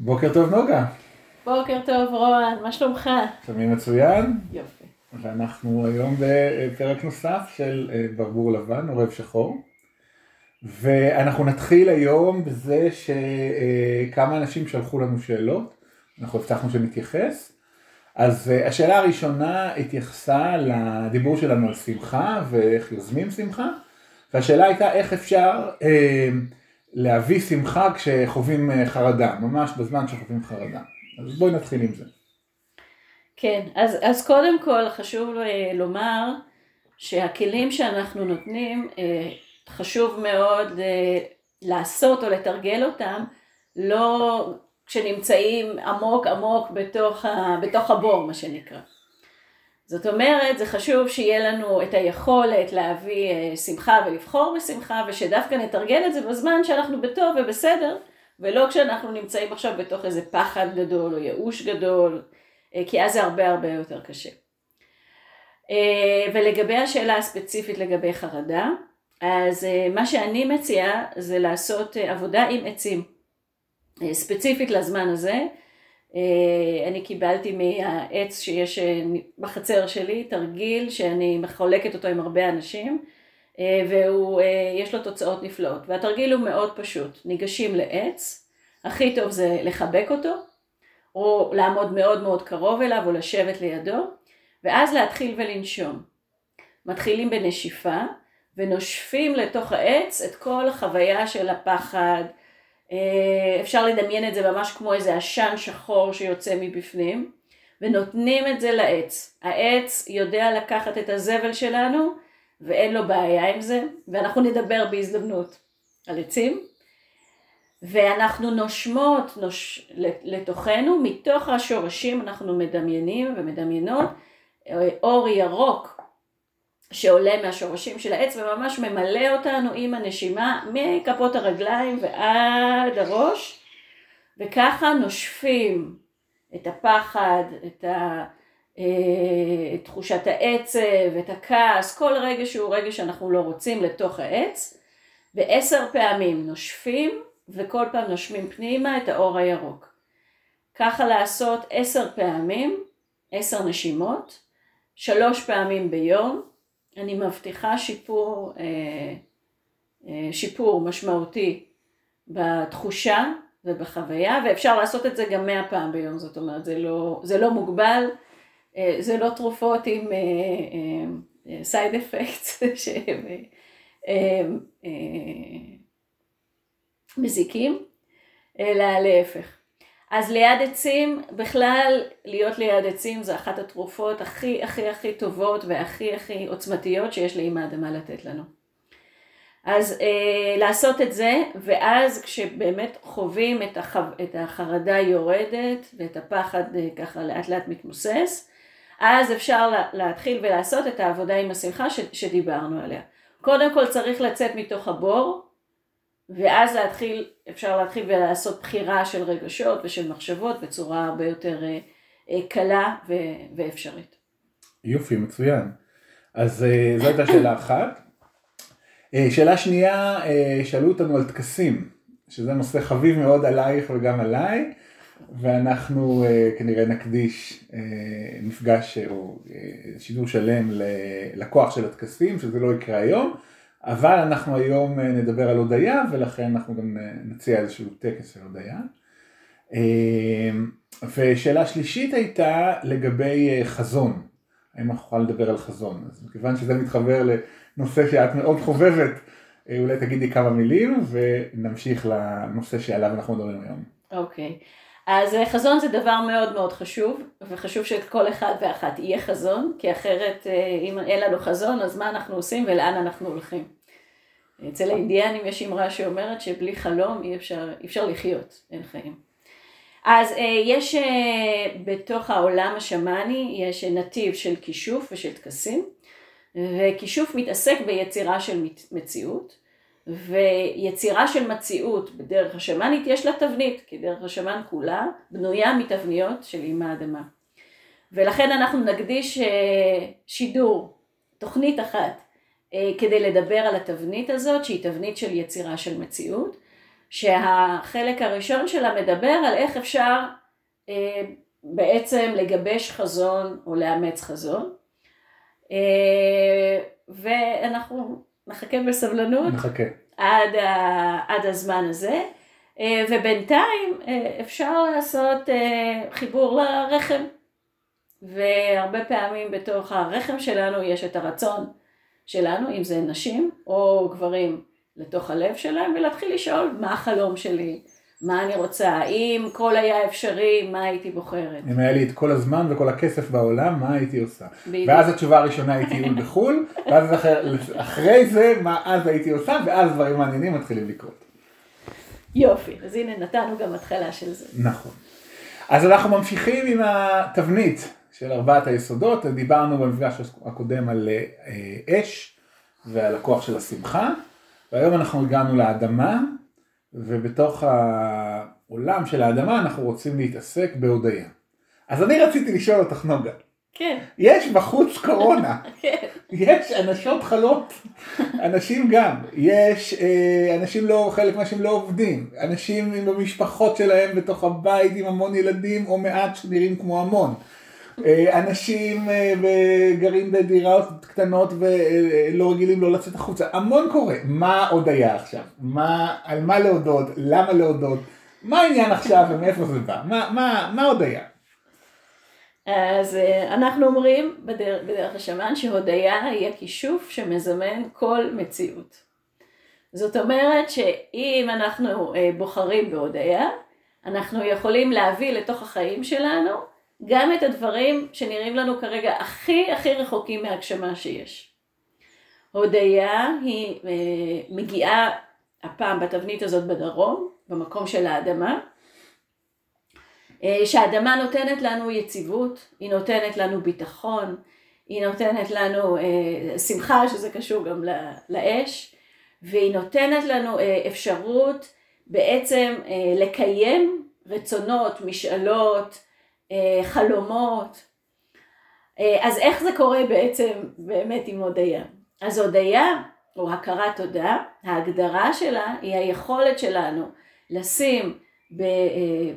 בוקר טוב נוגה. בוקר טוב רוען, מה שלומך? שומעים מצוין. יופי. ואנחנו היום בפרק נוסף של אה, ברבור לבן, עורב שחור. ואנחנו נתחיל היום בזה שכמה אנשים שלחו לנו שאלות, אנחנו הבטחנו שנתייחס. אז אה, השאלה הראשונה התייחסה לדיבור שלנו על שמחה ואיך יוזמים שמחה, והשאלה הייתה איך אפשר אה, להביא שמחה כשחווים אה, חרדה, ממש בזמן שחווים חרדה. אז בואי נתחיל עם זה. כן, אז, אז קודם כל חשוב אה, לומר שהכלים שאנחנו נותנים, אה, חשוב מאוד לעשות או לתרגל אותם, לא כשנמצאים עמוק עמוק בתוך, ה, בתוך הבור מה שנקרא. זאת אומרת, זה חשוב שיהיה לנו את היכולת להביא אה, שמחה ולבחור בשמחה, ושדווקא נתרגל את זה בזמן שאנחנו בטוב ובסדר, ולא כשאנחנו נמצאים עכשיו בתוך איזה פחד גדול או ייאוש גדול, אה, כי אז זה הרבה הרבה יותר קשה. אה, ולגבי השאלה הספציפית לגבי חרדה, אז מה שאני מציעה זה לעשות עבודה עם עצים, ספציפית לזמן הזה, אני קיבלתי מהעץ שיש אה, בחצר שלי, תרגיל שאני מחולקת אותו עם הרבה אנשים אה, ויש לו תוצאות נפלאות. והתרגיל הוא מאוד פשוט, ניגשים לעץ, הכי טוב זה לחבק אותו, או לעמוד מאוד מאוד קרוב אליו או לשבת לידו, ואז להתחיל ולנשום. מתחילים בנשיפה ונושפים לתוך העץ את כל החוויה של הפחד, אה, אפשר לדמיין את זה ממש כמו איזה עשן שחור שיוצא מבפנים, ונותנים את זה לעץ. העץ יודע לקחת את הזבל שלנו, ואין לו בעיה עם זה, ואנחנו נדבר בהזדמנות על עצים. ואנחנו נושמות נוש... לתוכנו, מתוך השורשים אנחנו מדמיינים ומדמיינות אה, אור ירוק שעולה מהשורשים של העץ וממש ממלא אותנו עם הנשימה מכפות הרגליים ועד הראש וככה נושפים את הפחד, את, ה, אה, תחושת העצב, את הכעס, כל רגע שהוא רגע שאנחנו לא רוצים לתוך העץ ועשר פעמים נושפים וכל פעם נושמים פנימה את האור הירוק. ככה לעשות עשר פעמים, עשר נשימות, שלוש פעמים ביום אני מבטיחה שיפור, אה, אה, שיפור משמעותי בתחושה ובחוויה, ואפשר לעשות את זה גם מאה פעם ביום, זאת אומרת, זה לא, זה לא מוגבל, אה, זה לא תרופות עם סייד אפקט שהם מזיקים, אלא להפך. אז ליד עצים, בכלל להיות ליד עצים זה אחת התרופות הכי הכי הכי טובות והכי הכי עוצמתיות שיש לאמא האדמה לתת לנו. אז אה, לעשות את זה, ואז כשבאמת חווים את, החו... את החרדה יורדת ואת הפחד אה, ככה לאט לאט מתמוסס, אז אפשר לה... להתחיל ולעשות את העבודה עם השמחה ש... שדיברנו עליה. קודם כל צריך לצאת מתוך הבור, ואז להתחיל, אפשר להתחיל ולעשות בחירה של רגשות ושל מחשבות בצורה הרבה יותר אה, אה, קלה ואפשרית. יופי, מצוין. אז אה, זו הייתה שאלה אחת. שאלה שנייה, שאלו אותנו על טקסים, שזה נושא חביב מאוד עלייך וגם עליי, ואנחנו כנראה נקדיש מפגש או שידור שלם לכוח של הטקסים, שזה לא יקרה היום. אבל אנחנו היום אה, נדבר על הודיה ולכן אנחנו גם אה, נציע איזשהו טקס של הודיה. אה, ושאלה שלישית הייתה לגבי חזון, האם אנחנו יכולים לדבר על חזון, אז מכיוון שזה מתחבר לנושא שאת מאוד חובבת, אולי תגידי כמה מילים ונמשיך לנושא שעליו אנחנו מדברים היום. אוקיי, okay. אז חזון זה דבר מאוד מאוד חשוב, וחשוב שלכל אחד ואחת יהיה חזון, כי אחרת אם אין לנו חזון אז מה אנחנו עושים ולאן אנחנו הולכים. אצל האינדיאנים יש אמרה שאומרת שבלי חלום אי אפשר, אי אפשר לחיות, אין חיים. אז אה, יש אה, בתוך העולם השמאני, יש נתיב של כישוף ושל טקסים, וכישוף מתעסק ביצירה של מציאות, ויצירה של מציאות בדרך השמאנית יש לה תבנית, כי דרך השמאן כולה בנויה מתבניות של אימא האדמה. ולכן אנחנו נקדיש אה, שידור, תוכנית אחת, כדי לדבר על התבנית הזאת שהיא תבנית של יצירה של מציאות שהחלק הראשון שלה מדבר על איך אפשר אה, בעצם לגבש חזון או לאמץ חזון. אה, ואנחנו נחכה בסבלנות. נחכה. עד, ה, עד הזמן הזה, אה, ובינתיים אה, אפשר לעשות אה, חיבור לרחם. והרבה פעמים בתוך הרחם שלנו יש את הרצון שלנו, אם זה נשים או גברים, לתוך הלב שלהם, ולהתחיל לשאול מה החלום שלי, מה אני רוצה, האם כל היה אפשרי, מה הייתי בוחרת. אם היה לי את כל הזמן וכל הכסף בעולם, מה הייתי עושה? בדיוק. ואז התשובה הראשונה היא טיול בחו"ל, ואז אחרי, אחרי זה, מה אז הייתי עושה, ואז דברים מעניינים מתחילים לקרות. יופי, אז הנה נתנו גם התחלה של זה. נכון. אז אנחנו ממשיכים עם התבנית של ארבעת היסודות, דיברנו במפגש הקודם על אה, אש ועל הכוח של השמחה, והיום אנחנו הגענו לאדמה, ובתוך העולם של האדמה אנחנו רוצים להתעסק בהודיה. אז אני רציתי לשאול אותך נוגה, כן, יש בחוץ קורונה, כן, יש אנשות חלות, אנשים גם, יש אה, אנשים לא, חלק מהאנשים לא עובדים, אנשים עם המשפחות שלהם בתוך הבית עם המון ילדים או מעט שנראים כמו המון. אה, אנשים אה, גרים בדירות קטנות ולא רגילים לא לצאת החוצה, המון קורה. מה עוד היה עכשיו? מה, על מה להודות? למה להודות? מה העניין עכשיו ומאיפה זה בא? מה, מה, מה עוד היה? אז אה, אנחנו אומרים בדרך, בדרך השמן שהודיה היא הכישוף שמזמן כל מציאות. זאת אומרת שאם אנחנו בוחרים בהודיה, אנחנו יכולים להביא לתוך החיים שלנו גם את הדברים שנראים לנו כרגע הכי הכי רחוקים מהגשמה שיש. הודיה היא אה, מגיעה הפעם בתבנית הזאת בדרום, במקום של האדמה, אה, שהאדמה נותנת לנו יציבות, היא נותנת לנו ביטחון, היא נותנת לנו אה, שמחה שזה קשור גם לאש, והיא נותנת לנו אפשרות בעצם לקיים רצונות, משאלות, חלומות. אה, אז איך זה קורה בעצם באמת עם הודיה? אז הודיה, או הכרת תודה, ההגדרה שלה היא היכולת שלנו לשים אה,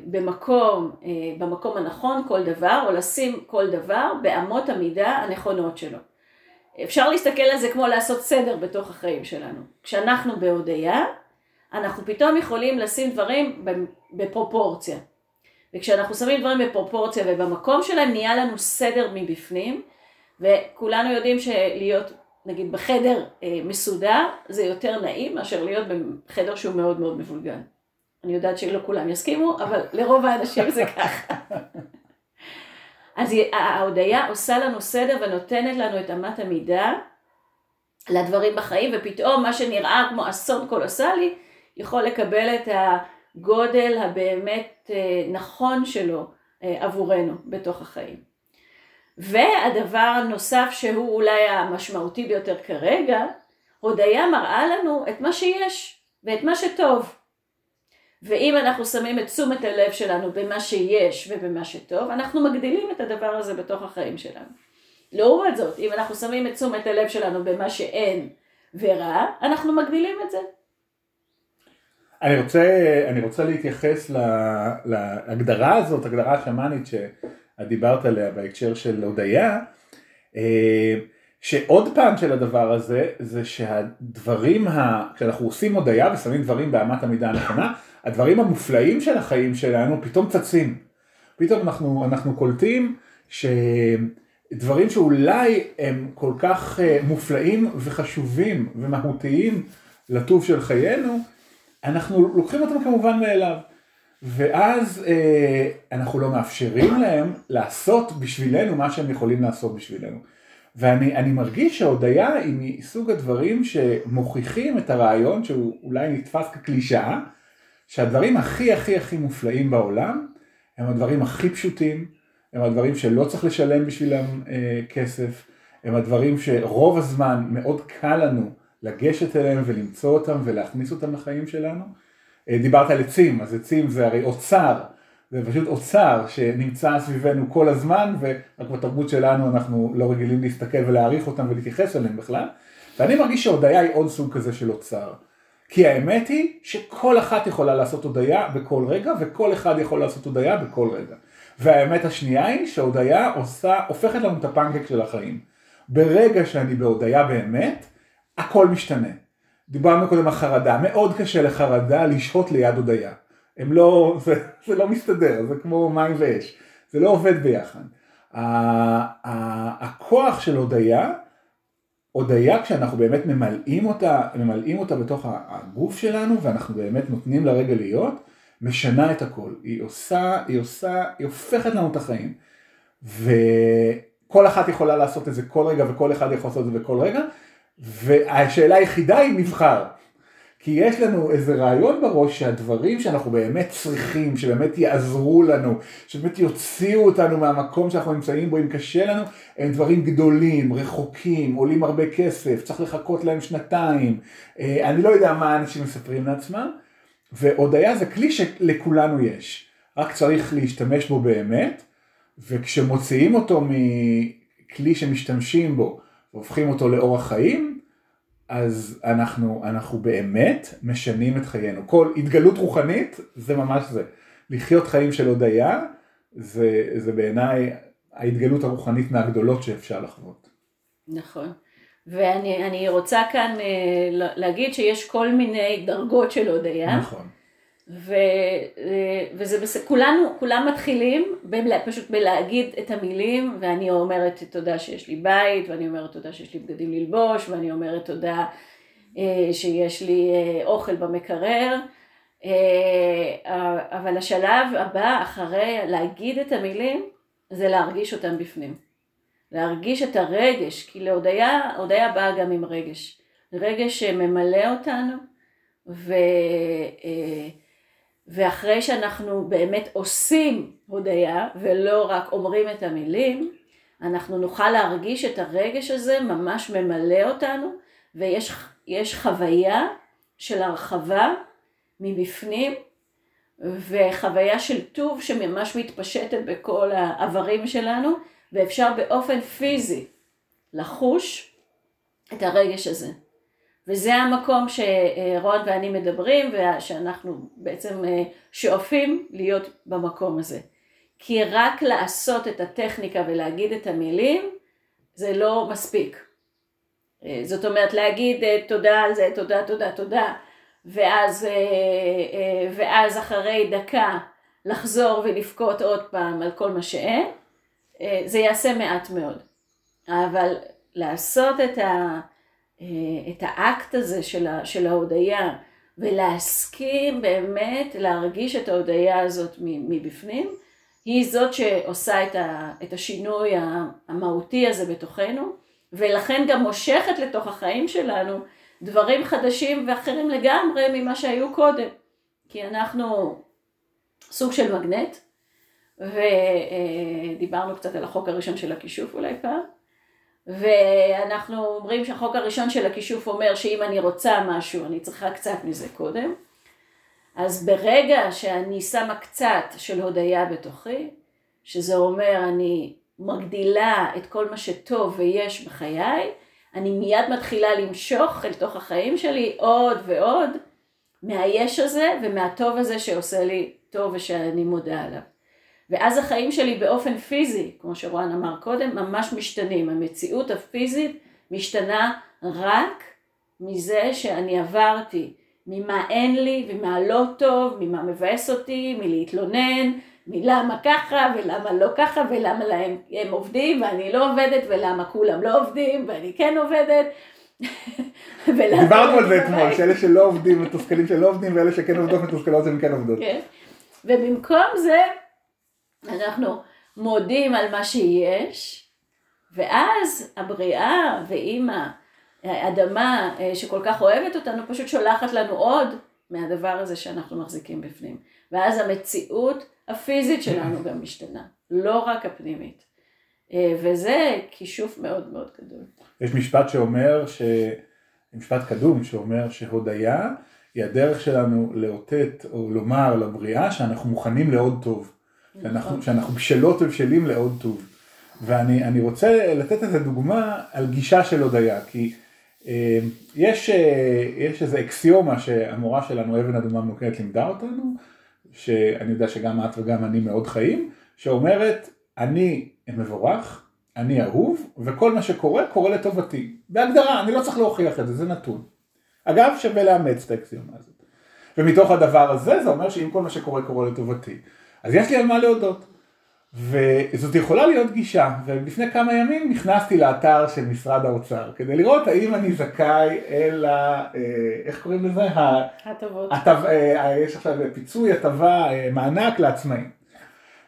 במקום, אה, במקום הנכון כל דבר, או לשים כל דבר באמות המידה הנכונות שלו. אפשר להסתכל על זה כמו לעשות סדר בתוך החיים שלנו. כשאנחנו בהודיה, אנחנו פתאום יכולים לשים דברים בפרופורציה. וכשאנחנו שמים דברים בפרופורציה ובמקום שלהם נהיה לנו סדר מבפנים, וכולנו יודעים שלהיות נגיד בחדר אה, מסודר זה יותר נעים מאשר להיות בחדר שהוא מאוד מאוד מבולגן. אני יודעת שלא כולם יסכימו, אבל לרוב האנשים זה ככה. אז ההודיה עושה לנו סדר ונותנת לנו את אמת המידה לדברים בחיים, ופתאום מה שנראה כמו אסון קולוסלי, יכול לקבל את הגודל הבאמת אה, נכון שלו אה, עבורנו בתוך החיים. והדבר הנוסף שהוא אולי המשמעותי ביותר כרגע, הודיה מראה לנו את מה שיש ואת מה שטוב. ואם אנחנו שמים את תשומת הלב שלנו במה שיש ובמה שטוב, אנחנו מגדילים את הדבר הזה בתוך החיים שלנו. לעומת זאת, אם אנחנו שמים את תשומת הלב שלנו במה שאין ורע, אנחנו מגדילים את זה. אני רוצה, אני רוצה להתייחס לה, להגדרה הזאת, הגדרה השמאנית שאת דיברת עליה בהקשר של הודיה, אה, שעוד פעם של הדבר הזה, זה שהדברים, ה... כשאנחנו עושים הודיה ושמים דברים באמת המידה הנכונה, הדברים המופלאים של החיים שלנו פתאום צצים. פתאום אנחנו, אנחנו קולטים שדברים שאולי הם כל כך אה, מופלאים וחשובים ומהותיים לטוב של חיינו, אנחנו לוקחים אותם כמובן מאליו. ואז אה, אנחנו לא מאפשרים להם לעשות בשבילנו מה שהם יכולים לעשות בשבילנו. ואני אני מרגיש שההודיה היא מסוג הדברים שמוכיחים את הרעיון שהוא אולי נתפס כקלישאה, שהדברים הכי הכי הכי מופלאים בעולם הם הדברים הכי פשוטים, הם הדברים שלא צריך לשלם בשבילם אה, כסף, הם הדברים שרוב הזמן מאוד קל לנו לגשת אליהם ולמצוא אותם ולהכניס אותם לחיים שלנו. אה, דיברת על עצים, אז עצים זה הרי אוצר, זה פשוט אוצר שנמצא סביבנו כל הזמן ורק בתרבות שלנו אנחנו לא רגילים להסתכל ולהעריך אותם ולהתייחס אליהם בכלל. ואני מרגיש שהודיה היא עוד סוג כזה של אוצר. כי האמת היא שכל אחת יכולה לעשות הודיה בכל רגע, וכל אחד יכול לעשות הודיה בכל רגע. והאמת השנייה היא שהודיה עושה, הופכת לנו את הפנקק של החיים. ברגע שאני בהודיה באמת, הכל משתנה. דיברנו קודם על חרדה, מאוד קשה לחרדה לשהות ליד הודיה. הם לא, זה, זה לא מסתדר, זה כמו מים ואש, זה לא עובד ביחד. הכוח של הודיה, הודיה כשאנחנו באמת ממלאים אותה, ממלאים אותה בתוך הגוף שלנו ואנחנו באמת נותנים לרגע להיות, משנה את הכל. היא עושה, היא עושה, היא הופכת לנו את החיים. וכל אחת יכולה לעשות את זה כל רגע וכל אחד יכול לעשות את זה בכל רגע, והשאלה היחידה היא נבחר. כי יש לנו איזה רעיון בראש שהדברים שאנחנו באמת צריכים, שבאמת יעזרו לנו, שבאמת יוציאו אותנו מהמקום שאנחנו נמצאים בו אם קשה לנו, הם דברים גדולים, רחוקים, עולים הרבה כסף, צריך לחכות להם שנתיים, אה, אני לא יודע מה אנשים מספרים לעצמם, והודיה זה כלי שלכולנו יש, רק צריך להשתמש בו באמת, וכשמוציאים אותו מכלי שמשתמשים בו והופכים אותו לאורח חיים, אז אנחנו, אנחנו באמת משנים את חיינו. כל התגלות רוחנית זה ממש זה. לחיות חיים של הודיה זה, זה בעיניי ההתגלות הרוחנית מהגדולות שאפשר לחוות. נכון. ואני רוצה כאן אה, להגיד שיש כל מיני דרגות של הודיה. נכון. ו, אה, וזה בסדר, כולנו, כולם מתחילים פשוט בלהגיד את המילים ואני אומרת תודה שיש לי בית ואני אומרת תודה שיש לי בגדים ללבוש ואני אומרת תודה אה, שיש לי אה, אוכל במקרר אבל השלב הבא אחרי להגיד את המילים זה להרגיש אותם בפנים. להרגיש את הרגש כי להודיה, הודיה באה גם עם רגש. רגש שממלא אותנו ו... ואחרי שאנחנו באמת עושים הודיה ולא רק אומרים את המילים, אנחנו נוכל להרגיש את הרגש הזה ממש ממלא אותנו ויש חוויה של הרחבה מבפנים וחוויה של טוב שממש מתפשטת בכל האיברים שלנו ואפשר באופן פיזי לחוש את הרגש הזה. וזה המקום שרון ואני מדברים ושאנחנו בעצם אה, שואפים להיות במקום הזה. כי רק לעשות את הטכניקה ולהגיד את המילים זה לא מספיק. אה, זאת אומרת להגיד אה, תודה על זה, תודה, תודה, תודה, ואז, ואז אחרי דקה לחזור ולבכות עוד פעם על כל מה שאין, זה יעשה מעט מאוד. אבל לעשות את ה... אה, את האקט הזה של, ה, של ההודיה ולהסכים באמת להרגיש את ההודיה הזאת מבפנים, היא זאת שעושה את, ה, את השינוי המהותי הזה בתוכנו, ולכן גם מושכת לתוך החיים שלנו דברים חדשים ואחרים לגמרי ממה שהיו קודם. כי אנחנו סוג של מגנט, ודיברנו קצת על החוק הראשון של הכישוף אולי פעם, ואנחנו אומרים שהחוק הראשון של הכישוף אומר שאם אני רוצה משהו אני צריכה קצת מזה קודם. אז ברגע שאני שמה קצת של הודיה בתוכי, שזה אומר אני מגדילה את כל מה שטוב ויש בחיי, אני מיד מתחילה למשוך אל תוך החיים שלי עוד ועוד מהיש הזה ומהטוב הזה שעושה לי טוב ושאני מודה עליו. ואז החיים שלי באופן פיזי, כמו שרואן אמר קודם, ממש משתנים. המציאות הפיזית משתנה רק מזה שאני עברתי ממה אין לי ומה לא טוב, ממה מבאס אותי, מלהתלונן, מלמה ככה ולמה לא ככה ולמה להם הם עובדים ואני לא עובדת ולמה כולם לא עובדים ואני כן עובדת. דיברנו על זה אתמול, שאלה שלא עובדים מתוסכלים שלא עובדים ואלה שכן עובדות מתוסכלות שהן כן עובדות. כן. ובמקום זה אנחנו מודים על מה שיש, ואז הבריאה ואימא, האדמה אה, שכל כך אוהבת אותנו, פשוט שולחת לנו עוד מהדבר הזה שאנחנו מחזיקים בפנים. ואז המציאות הפיזית שלנו גם משתנה, לא רק הפנימית. אה, וזה כישוף מאוד מאוד גדול. יש משפט שאומר, ש... משפט קדום שאומר שהודיה היא הדרך שלנו לאותת או לומר לבריאה שאנחנו מוכנים לעוד טוב. שאנחנו, שאנחנו בשלות ובשלים לעוד טוב. ואני רוצה לתת איזה דוגמה על גישה של הודיה, כי יש, יש איזה אקסיומה שהמורה שלנו, אבן אדומה מוקדת, לימדה אותנו, שאני יודע שגם את וגם אני מאוד חיים, שאומרת, אני מבורך, אני אהוב, וכל מה שקורה, קורה לטובתי. בהגדרה, אני לא צריך להוכיח את זה, זה נתון. אגב, שווה לאמץ את האקסיומה הזאת. ומתוך הדבר הזה, זה אומר שאם כל מה שקורה, קורה לטובתי. אז יש לי על מה להודות. וזאת יכולה להיות גישה, ולפני כמה ימים נכנסתי לאתר של משרד האוצר, כדי לראות האם אני זכאי אל ה... אה, איך קוראים לזה? הטבות. אה, יש עכשיו פיצוי, הטבה, אה, מענק לעצמאים.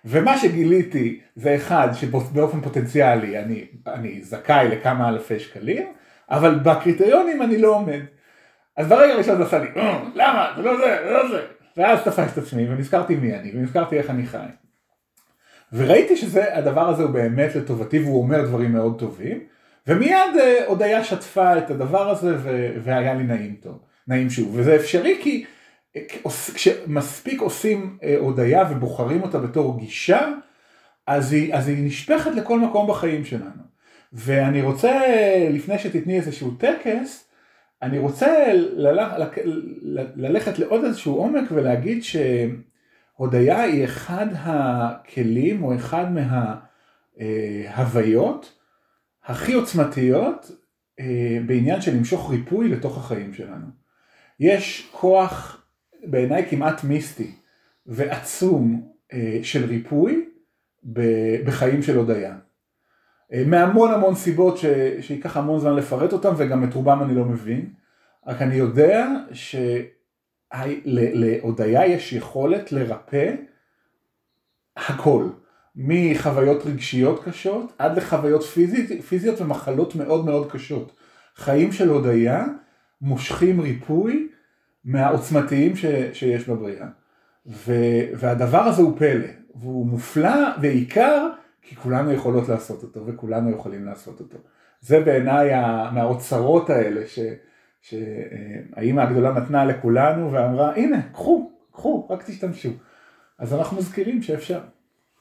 ומה שגיליתי זה אחד שבאופן פוטנציאלי אני, אני זכאי לכמה אלפי שקלים, אבל בקריטריונים אני לא עומד. אז ברגע הראשון זה עשה לי, למה? זה לא זה, זה לא זה. ואז תפס את עצמי ונזכרתי מי אני ונזכרתי איך אני חי. וראיתי שהדבר הזה הוא באמת לטובתי והוא אומר דברים מאוד טובים, ומיד אה, הודיה שטפה את הדבר הזה והיה לי נעים טוב, נעים שוב, וזה אפשרי כי כשמספיק עושים אה, הודיה ובוחרים אותה בתור גישה, אז היא, אז היא נשפכת לכל מקום בחיים שלנו. ואני רוצה, לפני שתתני איזשהו טקס, אני רוצה ללכ, ללכת לעוד איזשהו עומק ולהגיד שהודיה היא אחד הכלים או אחד מההוויות הכי עוצמתיות אה, בעניין של למשוך ריפוי לתוך החיים שלנו. יש כוח בעיניי כמעט מיסטי ועצום אה, של ריפוי בחיים של הודיה. אה, מהמון המון סיבות ש... שייקח המון זמן לפרט אותם וגם את רובם אני לא מבין, רק אני יודע שלהודיה יש יכולת לרפא הכל, מחוויות רגשיות קשות עד לחוויות פיזית, פיזיות ומחלות מאוד מאוד קשות. חיים של הודיה מושכים ריפוי מהעוצמתיים ש, שיש בבריאה. ו, והדבר הזה הוא פלא, והוא מופלא בעיקר כי כולנו יכולות לעשות אותו וכולנו יכולים לעשות אותו. זה בעיניי מהאוצרות האלה שהאימא הגדולה נתנה לכולנו ואמרה הנה קחו, קחו, רק תשתמשו. אז אנחנו מזכירים שאפשר.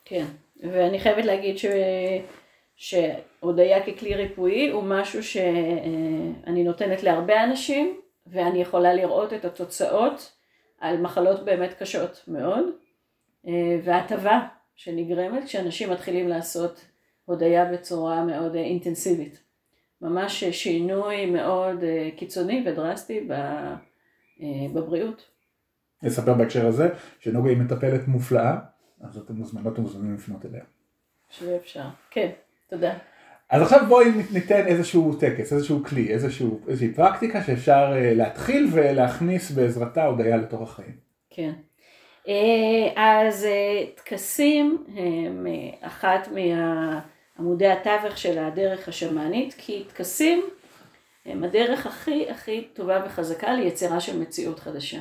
כן, ואני חייבת להגיד ש... שהודיה ככלי ריפואי הוא משהו שאני נותנת להרבה אנשים ואני יכולה לראות את התוצאות על מחלות באמת קשות מאוד, אה, וההטבה שנגרמת כשאנשים מתחילים לעשות הודיה בצורה מאוד אה, אינטנסיבית. ממש שינוי מאוד אה, קיצוני ודרסטי בבריאות. נספר בהקשר הזה שנוגה היא מטפלת מופלאה, אז אתם מוזמנות ומוזמנים לפנות אליה. שאפשר, כן, תודה. אז עכשיו בואי ניתן איזשהו טקס, איזשהו כלי, איזשהו, איזושהי פרקטיקה שאפשר אה, להתחיל ולהכניס בעזרתה הודיה לתוך החיים. כן. אה, אז אה, טקסים הם אחת מעמודי התווך של הדרך השמאנית, כי טקסים הם הדרך הכי הכי טובה וחזקה ליצירה של מציאות חדשה.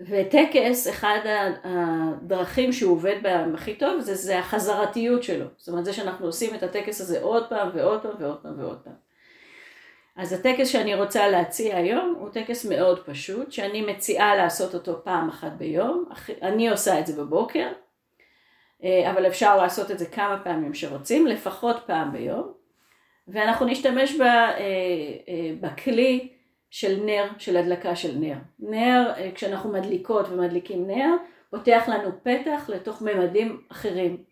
וטקס, אחד הדרכים שהוא עובד בהם הכי טוב זה, זה החזרתיות שלו. זאת אומרת זה שאנחנו עושים את הטקס הזה עוד פעם ועוד פעם ועוד פעם ועוד פעם. אז הטקס שאני רוצה להציע היום הוא טקס מאוד פשוט, שאני מציעה לעשות אותו פעם אחת ביום. אני עושה את זה בבוקר, אה, אבל אפשר לעשות את זה כמה פעמים שרוצים, לפחות פעם ביום. ואנחנו נשתמש בה, אה, אה, בכלי של נר, של הדלקה של נר. נר, כשאנחנו מדליקות ומדליקים נר, פותח לנו פתח לתוך ממדים אחרים.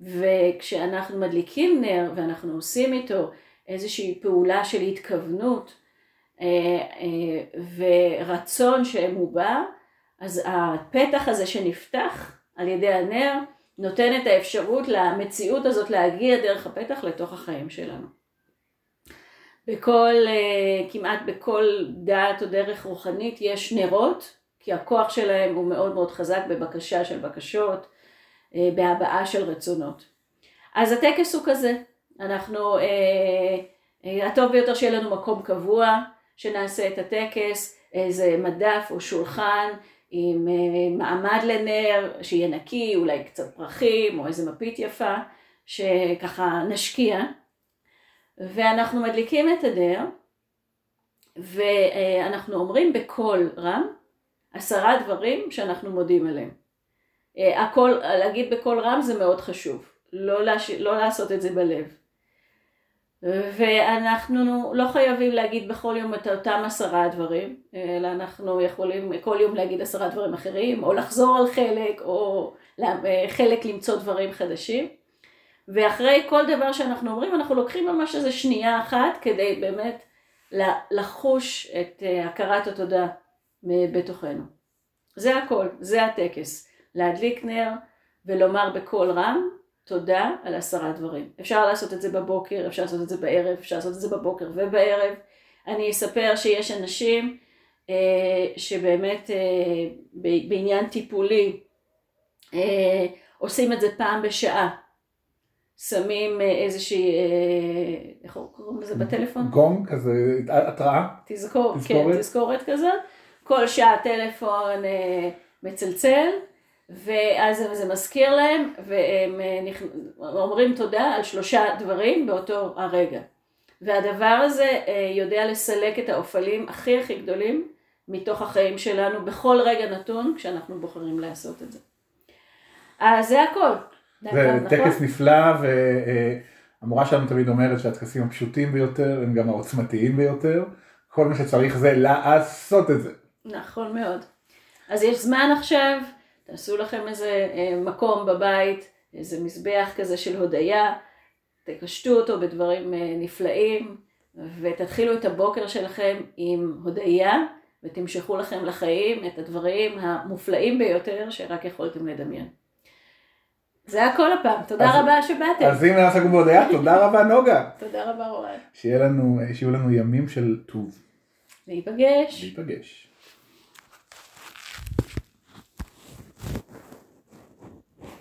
וכשאנחנו מדליקים נר ואנחנו עושים איתו איזושהי פעולה של התכוונות אה, אה, ורצון שמובע, אז הפתח הזה שנפתח על ידי הנר נותן את האפשרות למציאות הזאת להגיע דרך הפתח לתוך החיים שלנו. בכל, אה, כמעט בכל דת או דרך רוחנית יש נרות, כי הכוח שלהם הוא מאוד מאוד חזק בבקשה של בקשות, בהבעה של רצונות. אז הטקס הוא כזה, אנחנו, אה, הטוב ביותר שיהיה לנו מקום קבוע, שנעשה את הטקס, איזה מדף או שולחן עם מעמד לנר, שיהיה נקי, אולי קצת פרחים או איזה מפית יפה, שככה נשקיע. ואנחנו מדליקים את הנר, ואנחנו אומרים בקול רם עשרה דברים שאנחנו מודים עליהם. אה, הכל, להגיד בקול רם זה מאוד חשוב, לא, לש... לא לעשות את זה בלב. ואנחנו לא חייבים להגיד בכל יום את אותם עשרה דברים, אלא אנחנו יכולים כל יום להגיד עשרה דברים אחרים, או לחזור על חלק, או חלק למצוא דברים חדשים. ואחרי כל דבר שאנחנו אומרים, אנחנו לוקחים ממש איזה שנייה אחת כדי באמת לחוש את אה, הכרת התודה בתוכנו. זה הכל, זה הטקס. להדליק נר ולומר בקול רם תודה על עשרה דברים. אפשר לעשות את זה בבוקר, אפשר לעשות את זה בערב, אפשר לעשות את זה בבוקר ובערב. אני אספר שיש אנשים אה, שבאמת אה, בעניין טיפולי אה, עושים את זה פעם בשעה. שמים אה, איזושהי, אה, איך קוראים לזה בטלפון? גונג כזה, התראה? תזכור, כן, תזכורת כזאת. כל שעה טלפון אה, מצלצל, ואז זה מזכיר להם, והם אומרים תודה על שלושה דברים באותו הרגע. והדבר הזה יודע לסלק את האופלים הכי הכי גדולים מתוך החיים שלנו בכל רגע נתון כשאנחנו בוחרים לעשות את זה. אז זה הכל. זה נכון? טקס נפלא והמורה שלנו תמיד אומרת שהטקסים הפשוטים ביותר הם גם העוצמתיים ביותר. כל מה שצריך זה לעשות את זה. נכון מאוד. אז יש זמן עכשיו, תעשו לכם איזה אה, מקום בבית, איזה מזבח כזה של הודיה, תקשטו אותו בדברים אה, נפלאים ותתחילו את הבוקר שלכם עם הודיה ותמשכו לכם לחיים את הדברים המופלאים ביותר שרק יכולתם לדמיין. זה הכל הפעם, תודה אז, רבה שבאתם. אז אם נעסק בהודיה, תודה רבה נוגה. תודה רבה רועי. שיהיו לנו ימים של טוב. להיפגש. להיפגש.